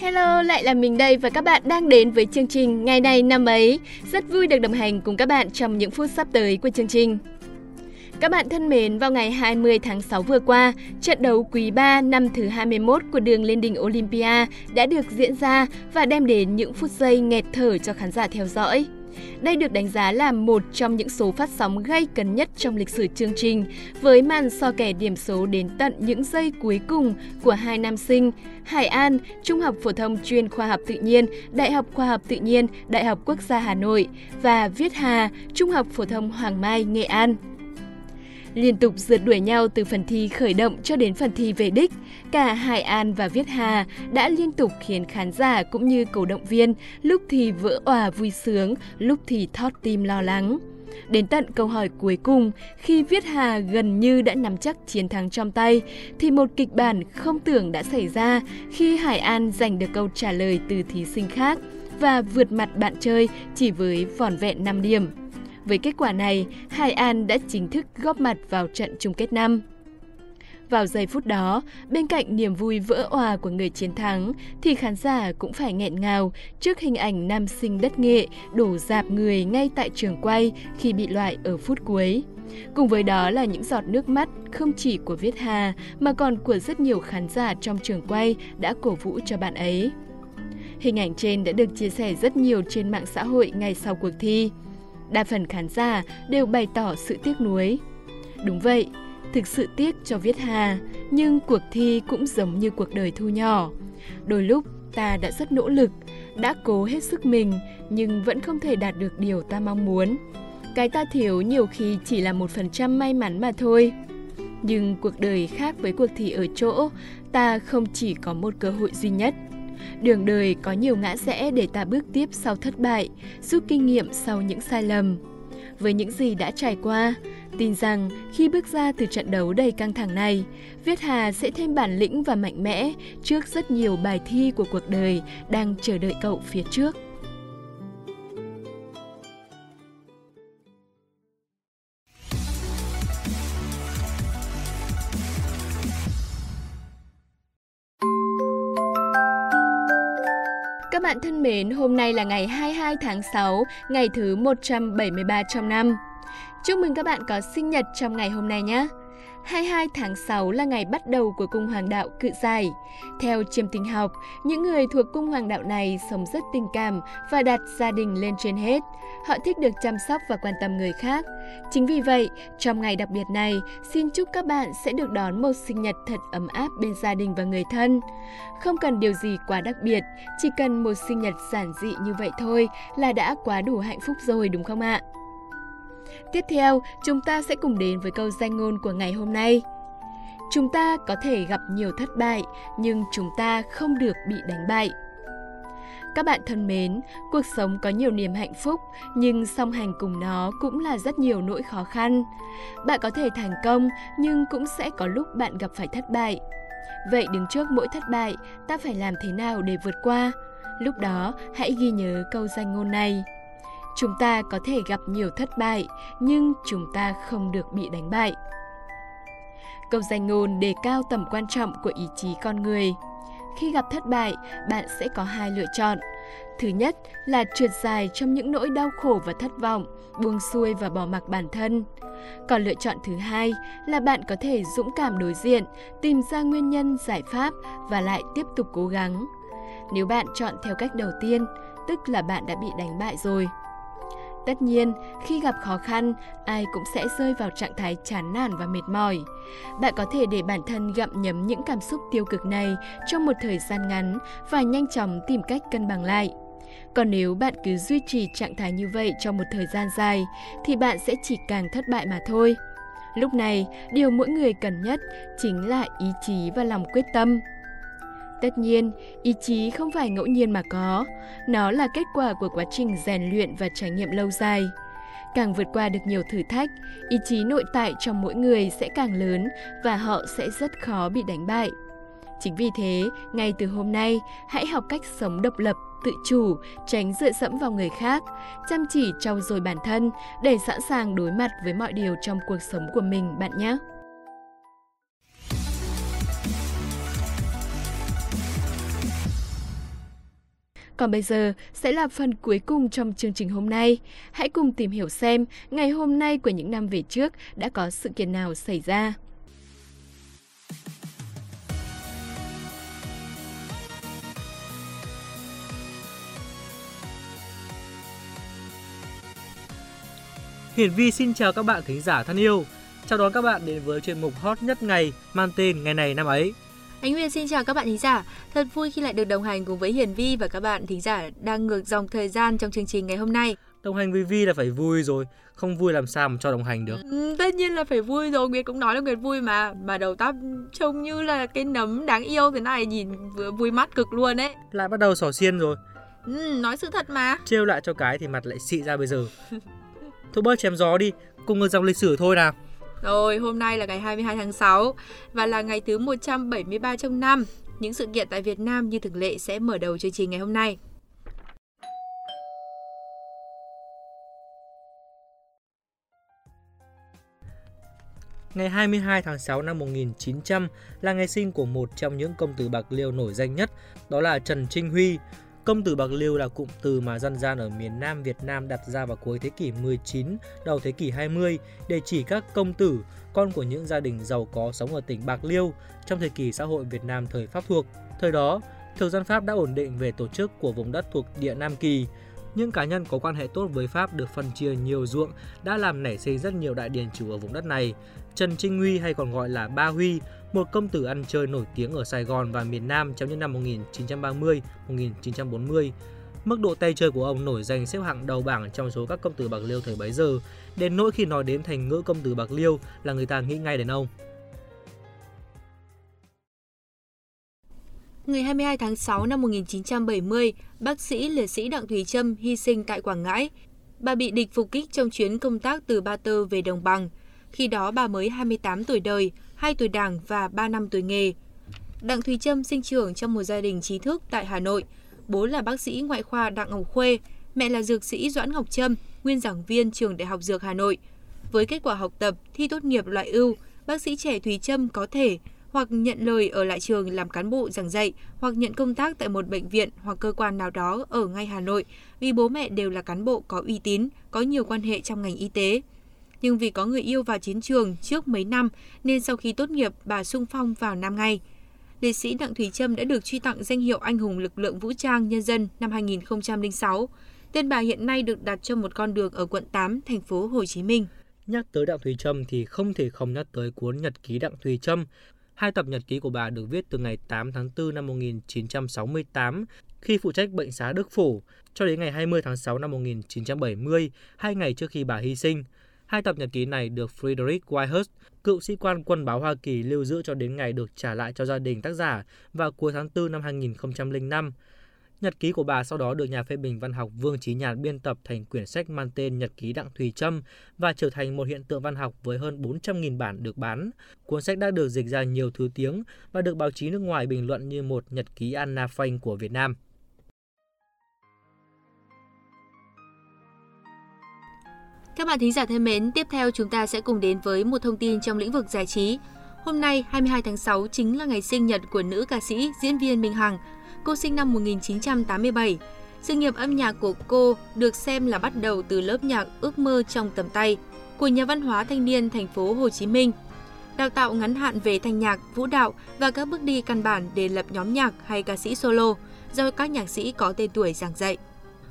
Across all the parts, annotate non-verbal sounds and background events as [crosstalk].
Hello, lại là mình đây và các bạn đang đến với chương trình Ngày này năm ấy. Rất vui được đồng hành cùng các bạn trong những phút sắp tới của chương trình. Các bạn thân mến, vào ngày 20 tháng 6 vừa qua, trận đấu quý 3 năm thứ 21 của đường lên đỉnh Olympia đã được diễn ra và đem đến những phút giây nghẹt thở cho khán giả theo dõi. Đây được đánh giá là một trong những số phát sóng gây cấn nhất trong lịch sử chương trình, với màn so kẻ điểm số đến tận những giây cuối cùng của hai nam sinh Hải An, Trung học phổ thông chuyên khoa học tự nhiên, Đại học khoa học tự nhiên, Đại học Quốc gia Hà Nội và Viết Hà, Trung học phổ thông Hoàng Mai, Nghệ An liên tục rượt đuổi nhau từ phần thi khởi động cho đến phần thi về đích. Cả Hải An và Viết Hà đã liên tục khiến khán giả cũng như cổ động viên lúc thì vỡ òa vui sướng, lúc thì thót tim lo lắng. Đến tận câu hỏi cuối cùng, khi Viết Hà gần như đã nắm chắc chiến thắng trong tay, thì một kịch bản không tưởng đã xảy ra khi Hải An giành được câu trả lời từ thí sinh khác và vượt mặt bạn chơi chỉ với vỏn vẹn 5 điểm. Với kết quả này, Hải An đã chính thức góp mặt vào trận chung kết năm. Vào giây phút đó, bên cạnh niềm vui vỡ òa của người chiến thắng, thì khán giả cũng phải nghẹn ngào trước hình ảnh nam sinh đất nghệ đổ dạp người ngay tại trường quay khi bị loại ở phút cuối. Cùng với đó là những giọt nước mắt không chỉ của Viết Hà mà còn của rất nhiều khán giả trong trường quay đã cổ vũ cho bạn ấy. Hình ảnh trên đã được chia sẻ rất nhiều trên mạng xã hội ngay sau cuộc thi đa phần khán giả đều bày tỏ sự tiếc nuối. Đúng vậy, thực sự tiếc cho Viết Hà, nhưng cuộc thi cũng giống như cuộc đời thu nhỏ. Đôi lúc ta đã rất nỗ lực, đã cố hết sức mình nhưng vẫn không thể đạt được điều ta mong muốn. Cái ta thiếu nhiều khi chỉ là một phần trăm may mắn mà thôi. Nhưng cuộc đời khác với cuộc thi ở chỗ, ta không chỉ có một cơ hội duy nhất – Đường đời có nhiều ngã rẽ để ta bước tiếp sau thất bại, rút kinh nghiệm sau những sai lầm. Với những gì đã trải qua, tin rằng khi bước ra từ trận đấu đầy căng thẳng này, Viết Hà sẽ thêm bản lĩnh và mạnh mẽ trước rất nhiều bài thi của cuộc đời đang chờ đợi cậu phía trước. Các bạn thân mến, hôm nay là ngày 22 tháng 6, ngày thứ 173 trong năm. Chúc mừng các bạn có sinh nhật trong ngày hôm nay nhé! 22 tháng 6 là ngày bắt đầu của cung hoàng đạo cự giải. Theo chiêm tinh học, những người thuộc cung hoàng đạo này sống rất tình cảm và đặt gia đình lên trên hết. Họ thích được chăm sóc và quan tâm người khác. Chính vì vậy, trong ngày đặc biệt này, xin chúc các bạn sẽ được đón một sinh nhật thật ấm áp bên gia đình và người thân. Không cần điều gì quá đặc biệt, chỉ cần một sinh nhật giản dị như vậy thôi là đã quá đủ hạnh phúc rồi đúng không ạ? Tiếp theo, chúng ta sẽ cùng đến với câu danh ngôn của ngày hôm nay. Chúng ta có thể gặp nhiều thất bại, nhưng chúng ta không được bị đánh bại. Các bạn thân mến, cuộc sống có nhiều niềm hạnh phúc, nhưng song hành cùng nó cũng là rất nhiều nỗi khó khăn. Bạn có thể thành công, nhưng cũng sẽ có lúc bạn gặp phải thất bại. Vậy đứng trước mỗi thất bại, ta phải làm thế nào để vượt qua? Lúc đó, hãy ghi nhớ câu danh ngôn này. Chúng ta có thể gặp nhiều thất bại, nhưng chúng ta không được bị đánh bại. Câu danh ngôn đề cao tầm quan trọng của ý chí con người. Khi gặp thất bại, bạn sẽ có hai lựa chọn. Thứ nhất là trượt dài trong những nỗi đau khổ và thất vọng, buông xuôi và bỏ mặc bản thân. Còn lựa chọn thứ hai là bạn có thể dũng cảm đối diện, tìm ra nguyên nhân, giải pháp và lại tiếp tục cố gắng. Nếu bạn chọn theo cách đầu tiên, tức là bạn đã bị đánh bại rồi. Tất nhiên, khi gặp khó khăn, ai cũng sẽ rơi vào trạng thái chán nản và mệt mỏi. Bạn có thể để bản thân gặm nhấm những cảm xúc tiêu cực này trong một thời gian ngắn và nhanh chóng tìm cách cân bằng lại. Còn nếu bạn cứ duy trì trạng thái như vậy trong một thời gian dài, thì bạn sẽ chỉ càng thất bại mà thôi. Lúc này, điều mỗi người cần nhất chính là ý chí và lòng quyết tâm. Tất nhiên, ý chí không phải ngẫu nhiên mà có, nó là kết quả của quá trình rèn luyện và trải nghiệm lâu dài. Càng vượt qua được nhiều thử thách, ý chí nội tại trong mỗi người sẽ càng lớn và họ sẽ rất khó bị đánh bại. Chính vì thế, ngay từ hôm nay, hãy học cách sống độc lập, tự chủ, tránh dựa dẫm vào người khác, chăm chỉ trau dồi bản thân để sẵn sàng đối mặt với mọi điều trong cuộc sống của mình bạn nhé. Còn bây giờ sẽ là phần cuối cùng trong chương trình hôm nay. Hãy cùng tìm hiểu xem ngày hôm nay của những năm về trước đã có sự kiện nào xảy ra. Hiển Vi xin chào các bạn thính giả thân yêu. Chào đón các bạn đến với chuyên mục hot nhất ngày, mang tên ngày này năm ấy. Anh Nguyên xin chào các bạn thính giả. Thật vui khi lại được đồng hành cùng với Hiển Vi và các bạn thính giả đang ngược dòng thời gian trong chương trình ngày hôm nay. Đồng hành với Vi là phải vui rồi, không vui làm sao mà cho đồng hành được. Ừ, tất nhiên là phải vui rồi, Nguyệt cũng nói là Nguyệt vui mà. Mà đầu tóc trông như là cái nấm đáng yêu thế này nhìn vừa vui mắt cực luôn ấy. Lại bắt đầu xỏ xiên rồi. Ừ, nói sự thật mà. Trêu lại cho cái thì mặt lại xị ra bây giờ. Thôi bớt chém gió đi, cùng ngược dòng lịch sử thôi nào. Rồi, hôm nay là ngày 22 tháng 6 và là ngày thứ 173 trong năm. Những sự kiện tại Việt Nam như thường lệ sẽ mở đầu chương trình ngày hôm nay. Ngày 22 tháng 6 năm 1900 là ngày sinh của một trong những công tử Bạc Liêu nổi danh nhất, đó là Trần Trinh Huy. Công tử Bạc Liêu là cụm từ mà dân gian ở miền Nam Việt Nam đặt ra vào cuối thế kỷ 19, đầu thế kỷ 20 để chỉ các công tử, con của những gia đình giàu có sống ở tỉnh Bạc Liêu trong thời kỳ xã hội Việt Nam thời Pháp thuộc. Thời đó, thực dân Pháp đã ổn định về tổ chức của vùng đất thuộc địa Nam Kỳ. Những cá nhân có quan hệ tốt với Pháp được phân chia nhiều ruộng đã làm nảy sinh rất nhiều đại điền chủ ở vùng đất này. Trần Trinh Huy hay còn gọi là Ba Huy một công tử ăn chơi nổi tiếng ở Sài Gòn và miền Nam trong những năm 1930-1940. Mức độ tay chơi của ông nổi danh xếp hạng đầu bảng trong số các công tử Bạc Liêu thời bấy giờ, đến nỗi khi nói đến thành ngữ công tử Bạc Liêu là người ta nghĩ ngay đến ông. Ngày 22 tháng 6 năm 1970, bác sĩ liệt sĩ Đặng Thùy Trâm hy sinh tại Quảng Ngãi. Bà bị địch phục kích trong chuyến công tác từ Ba Tơ về Đồng Bằng. Khi đó bà mới 28 tuổi đời, 2 tuổi đảng và 3 năm tuổi nghề. Đặng Thùy Trâm sinh trưởng trong một gia đình trí thức tại Hà Nội. Bố là bác sĩ ngoại khoa Đặng Ngọc Khuê, mẹ là dược sĩ Doãn Ngọc Trâm, nguyên giảng viên trường Đại học Dược Hà Nội. Với kết quả học tập, thi tốt nghiệp loại ưu, bác sĩ trẻ Thùy Trâm có thể hoặc nhận lời ở lại trường làm cán bộ giảng dạy hoặc nhận công tác tại một bệnh viện hoặc cơ quan nào đó ở ngay Hà Nội vì bố mẹ đều là cán bộ có uy tín, có nhiều quan hệ trong ngành y tế nhưng vì có người yêu vào chiến trường trước mấy năm nên sau khi tốt nghiệp bà sung phong vào Nam ngay. Liệt sĩ Đặng Thùy Trâm đã được truy tặng danh hiệu Anh hùng lực lượng vũ trang nhân dân năm 2006. Tên bà hiện nay được đặt cho một con đường ở quận 8, thành phố Hồ Chí Minh. Nhắc tới Đặng Thùy Trâm thì không thể không nhắc tới cuốn Nhật ký Đặng Thùy Trâm. Hai tập nhật ký của bà được viết từ ngày 8 tháng 4 năm 1968 khi phụ trách bệnh xá Đức Phổ cho đến ngày 20 tháng 6 năm 1970, hai ngày trước khi bà hy sinh. Hai tập nhật ký này được Frederick Whitehurst, cựu sĩ quan quân báo Hoa Kỳ lưu giữ cho đến ngày được trả lại cho gia đình tác giả vào cuối tháng 4 năm 2005. Nhật ký của bà sau đó được nhà phê bình văn học Vương Chí Nhàn biên tập thành quyển sách mang tên Nhật ký Đặng Thùy Trâm và trở thành một hiện tượng văn học với hơn 400.000 bản được bán. Cuốn sách đã được dịch ra nhiều thứ tiếng và được báo chí nước ngoài bình luận như một nhật ký Anna Frank của Việt Nam. Các bạn thính giả thân mến, tiếp theo chúng ta sẽ cùng đến với một thông tin trong lĩnh vực giải trí. Hôm nay, 22 tháng 6 chính là ngày sinh nhật của nữ ca sĩ, diễn viên Minh Hằng. Cô sinh năm 1987. Sự nghiệp âm nhạc của cô được xem là bắt đầu từ lớp nhạc Ước mơ trong tầm tay của nhà văn hóa thanh niên thành phố Hồ Chí Minh. Đào tạo ngắn hạn về thanh nhạc, vũ đạo và các bước đi căn bản để lập nhóm nhạc hay ca sĩ solo do các nhạc sĩ có tên tuổi giảng dạy.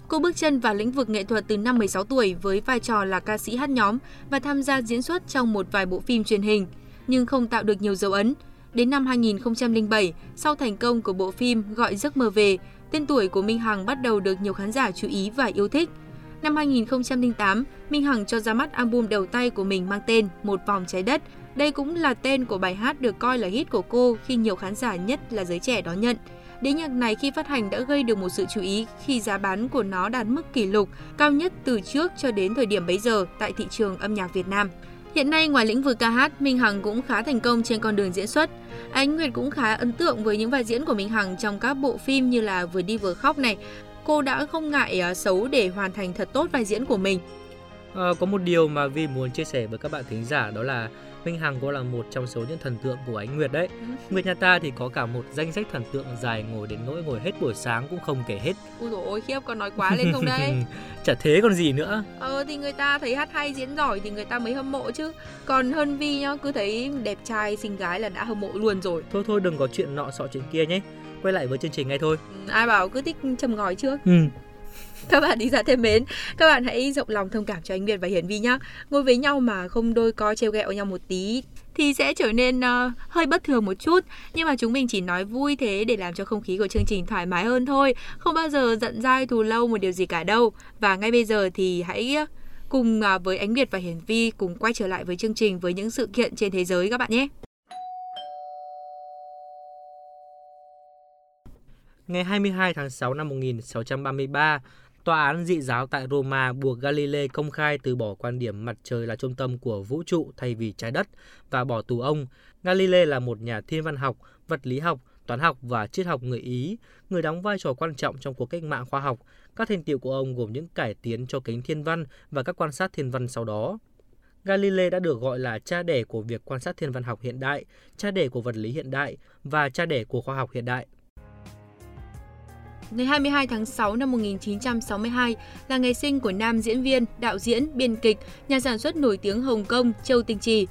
Cô bước chân vào lĩnh vực nghệ thuật từ năm 16 tuổi với vai trò là ca sĩ hát nhóm và tham gia diễn xuất trong một vài bộ phim truyền hình, nhưng không tạo được nhiều dấu ấn. Đến năm 2007, sau thành công của bộ phim Gọi giấc mơ về, tên tuổi của Minh Hằng bắt đầu được nhiều khán giả chú ý và yêu thích. Năm 2008, Minh Hằng cho ra mắt album đầu tay của mình mang tên Một vòng trái đất. Đây cũng là tên của bài hát được coi là hit của cô khi nhiều khán giả nhất là giới trẻ đón nhận. Đĩa nhạc này khi phát hành đã gây được một sự chú ý khi giá bán của nó đạt mức kỷ lục cao nhất từ trước cho đến thời điểm bấy giờ tại thị trường âm nhạc Việt Nam. Hiện nay ngoài lĩnh vực ca hát, Minh Hằng cũng khá thành công trên con đường diễn xuất. Ánh Nguyệt cũng khá ấn tượng với những vai diễn của Minh Hằng trong các bộ phim như là Vừa đi vừa khóc này. Cô đã không ngại à, xấu để hoàn thành thật tốt vai diễn của mình. À, có một điều mà Vi muốn chia sẻ với các bạn thính giả đó là Minh Hằng cũng là một trong số những thần tượng của ánh Nguyệt đấy. Ừ. Nguyệt nhà ta thì có cả một danh sách thần tượng dài ngồi đến nỗi ngồi hết buổi sáng cũng không kể hết. Ui dồi ôi, khiếp con nói quá lên không đấy? [laughs] Chả thế còn gì nữa. Ờ thì người ta thấy hát hay diễn giỏi thì người ta mới hâm mộ chứ. Còn hơn Vi nhá, cứ thấy đẹp trai xinh gái là đã hâm mộ luôn rồi. Thôi thôi đừng có chuyện nọ sọ chuyện kia nhé. Quay lại với chương trình ngay thôi. Ừ, ai bảo cứ thích châm ngòi trước. Ừ. [laughs] Các bạn đi giả thêm mến, các bạn hãy rộng lòng thông cảm cho anh Việt và Hiển Vi nhá. Ngồi với nhau mà không đôi co trêu ghẹo nhau một tí thì sẽ trở nên uh, hơi bất thường một chút. Nhưng mà chúng mình chỉ nói vui thế để làm cho không khí của chương trình thoải mái hơn thôi. Không bao giờ giận dai thù lâu một điều gì cả đâu. Và ngay bây giờ thì hãy ờ, cùng uh, với ánh Việt và Hiển Vi cùng quay trở lại với chương trình với những sự kiện trên thế giới các bạn nhé. Ngày 22 tháng 6 năm 1633, Tòa án dị giáo tại Roma buộc Galilei công khai từ bỏ quan điểm mặt trời là trung tâm của vũ trụ thay vì trái đất và bỏ tù ông. Galilei là một nhà thiên văn học, vật lý học, toán học và triết học người Ý, người đóng vai trò quan trọng trong cuộc cách mạng khoa học. Các thành tiệu của ông gồm những cải tiến cho kính thiên văn và các quan sát thiên văn sau đó. Galilei đã được gọi là cha đẻ của việc quan sát thiên văn học hiện đại, cha đẻ của vật lý hiện đại và cha đẻ của khoa học hiện đại. Ngày 22 tháng 6 năm 1962 là ngày sinh của nam diễn viên, đạo diễn, biên kịch, nhà sản xuất nổi tiếng Hồng Kông Châu Tinh Trì.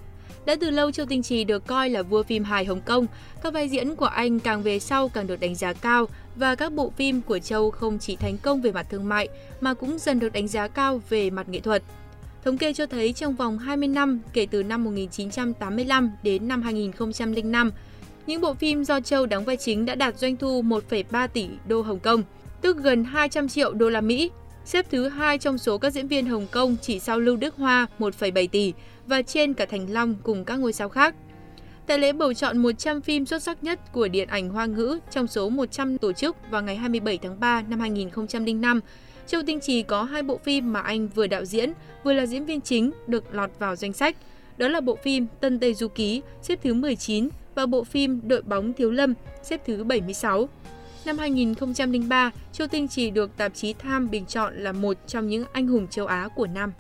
Đã từ lâu Châu Tinh Trì được coi là vua phim hài Hồng Kông. Các vai diễn của anh càng về sau càng được đánh giá cao và các bộ phim của Châu không chỉ thành công về mặt thương mại mà cũng dần được đánh giá cao về mặt nghệ thuật. Thống kê cho thấy trong vòng 20 năm kể từ năm 1985 đến năm 2005, những bộ phim do Châu đóng vai chính đã đạt doanh thu 1,3 tỷ đô Hồng Kông, tức gần 200 triệu đô la Mỹ, xếp thứ hai trong số các diễn viên Hồng Kông chỉ sau Lưu Đức Hoa 1,7 tỷ và trên cả Thành Long cùng các ngôi sao khác. Tại lễ bầu chọn 100 phim xuất sắc nhất của điện ảnh Hoa ngữ trong số 100 tổ chức vào ngày 27 tháng 3 năm 2005, Châu Tinh Trì có hai bộ phim mà anh vừa đạo diễn, vừa là diễn viên chính được lọt vào danh sách. Đó là bộ phim Tân Tây Du Ký, xếp thứ 19 và bộ phim Đội bóng Thiếu Lâm xếp thứ 76. Năm 2003, Châu Tinh Trì được tạp chí Time bình chọn là một trong những anh hùng châu Á của năm.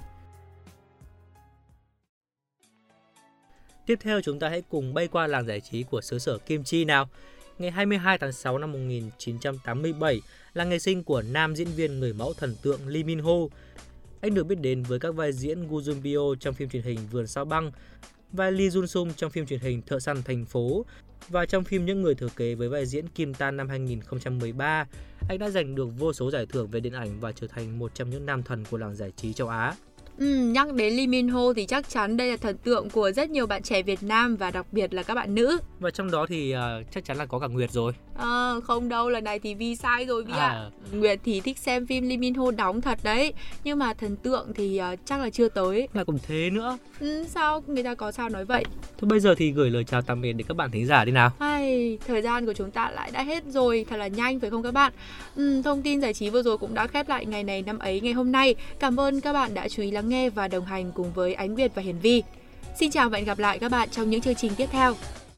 Tiếp theo chúng ta hãy cùng bay qua làng giải trí của xứ sở Kim Chi nào. Ngày 22 tháng 6 năm 1987 là ngày sinh của nam diễn viên người mẫu thần tượng Lee Min Ho. Anh được biết đến với các vai diễn Gu Junbyo trong phim truyền hình Vườn sao băng vai Lee Jun Sung trong phim truyền hình Thợ săn thành phố và trong phim Những người thừa kế với vai diễn Kim Tan năm 2013, anh đã giành được vô số giải thưởng về điện ảnh và trở thành một trong những nam thần của làng giải trí châu Á. Ừ, nhắc đến Lee Min Ho thì chắc chắn đây là thần tượng của rất nhiều bạn trẻ Việt Nam và đặc biệt là các bạn nữ. Và trong đó thì uh, chắc chắn là có cả Nguyệt rồi. À, không đâu, lần này thì Vi sai rồi Vi ạ. À. Nguyệt thì thích xem phim Lee Min Ho đóng thật đấy, nhưng mà thần tượng thì uh, chắc là chưa tới. Lại còn thế nữa. Ừ, sao người ta có sao nói vậy? Thôi bây giờ thì gửi lời chào tạm biệt đến các bạn thính giả đi nào. Hay, thời gian của chúng ta lại đã hết rồi, thật là nhanh phải không các bạn? Ừ, thông tin giải trí vừa rồi cũng đã khép lại ngày này năm ấy ngày hôm nay. Cảm ơn các bạn đã chú ý lắng nghe và đồng hành cùng với Ánh Việt và Hiền Vi. Xin chào và hẹn gặp lại các bạn trong những chương trình tiếp theo.